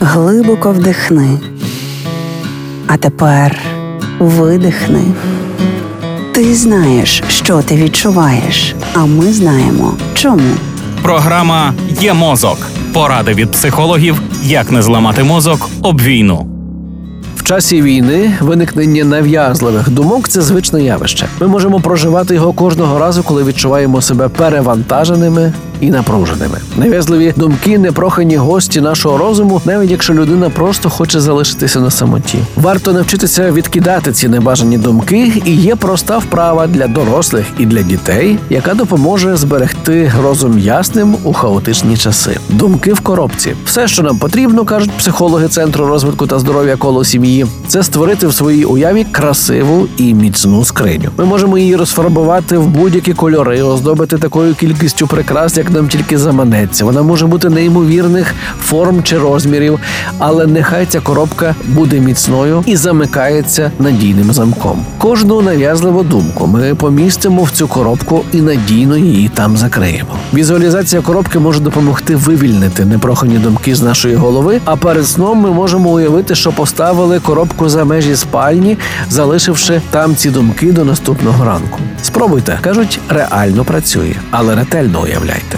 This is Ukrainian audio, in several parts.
Глибоко вдихни. А тепер видихни. Ти знаєш, що ти відчуваєш, а ми знаємо чому. Програма Є мозок. Поради від психологів, як не зламати мозок об війну. В часі війни виникнення нав'язливих думок це звичне явище. Ми можемо проживати його кожного разу, коли відчуваємо себе перевантаженими і напруженими. Нав'язливі думки непрохані гості нашого розуму, навіть якщо людина просто хоче залишитися на самоті. Варто навчитися відкидати ці небажані думки, і є проста вправа для дорослих і для дітей, яка допоможе зберегти розум ясним у хаотичні часи. Думки в коробці. Все, що нам потрібно, кажуть психологи центру розвитку та здоров'я коло сім'ї, це створити в своїй уяві красиву і міцну скриню. Ми можемо її розфарбувати в будь-які кольори, оздобити такою кількістю прикрас, як нам тільки заманеться. Вона може бути неймовірних форм чи розмірів, але нехай ця коробка буде міцною і замикається надійним замком. Кожну нав'язливу думку ми помістимо в цю коробку і надійно її там закриємо. Візуалізація коробки може допомогти вивільнити непрохані думки з нашої голови. А перед сном ми можемо уявити, що поставили коробку за межі спальні, залишивши там ці думки до наступного ранку. Спробуйте, кажуть, реально працює, але ретельно уявляйте.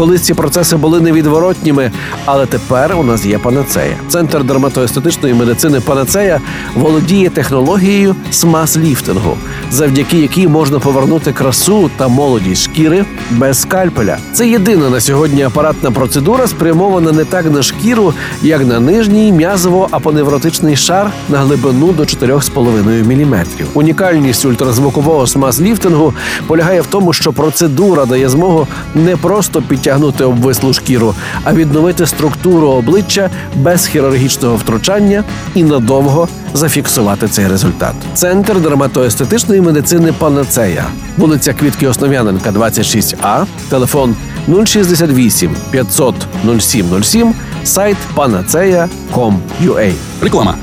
Колись ці процеси були невідворотніми, але тепер у нас є панацея. Центр дерматоестетичної медицини Панацея володіє технологією смаз-ліфтингу, завдяки якій можна повернути красу та молодість шкіри без скальпеля. Це єдина на сьогодні апаратна процедура, спрямована не так на шкіру, як на нижній м'язово-апоневротичний шар на глибину до 4,5 мм. Унікальність ультразвукового смаз-ліфтингу полягає в тому, що процедура дає змогу не просто підтягнути обвислу шкіру, а відновити структуру обличчя без хірургічного втручання і надовго зафіксувати цей результат. Центр дерматоестетичної медицини Панацея, вулиця Квітки Основ'яненка, 26А, телефон 068 500 0707, сайт panaceia.com.ua. Реклама.